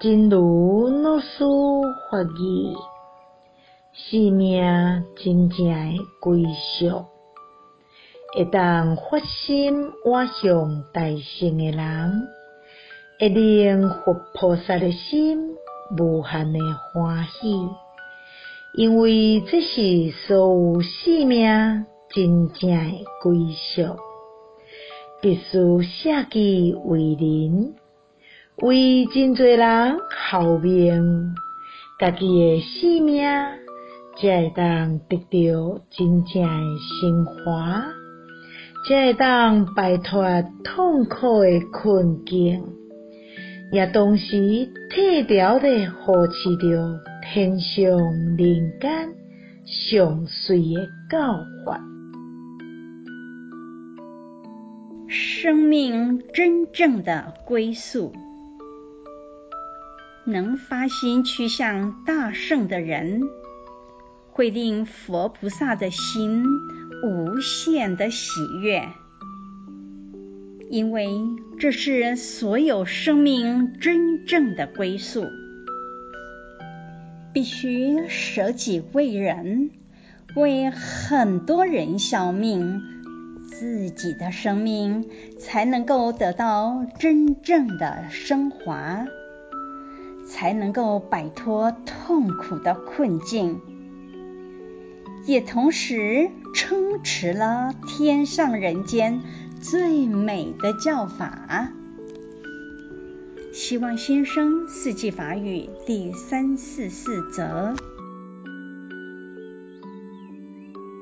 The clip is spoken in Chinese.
真如老师法语，生命真正的归宿，会当发心往上大乘的人，一定佛菩萨的心无限的欢喜，因为这是所有生命真正的归宿，必须舍己为人。为真侪人效命，家己的生命才会当得到真正的升华，才会当摆脱痛苦的困境，也同时彻调地扶持着天上人间上随的教法。生命真正的归宿。能发心趋向大圣的人，会令佛菩萨的心无限的喜悦，因为这是所有生命真正的归宿。必须舍己为人，为很多人效命，自己的生命才能够得到真正的升华。才能够摆脱痛苦的困境，也同时撑持了天上人间最美的教法。希望先生四季法语第三四四则。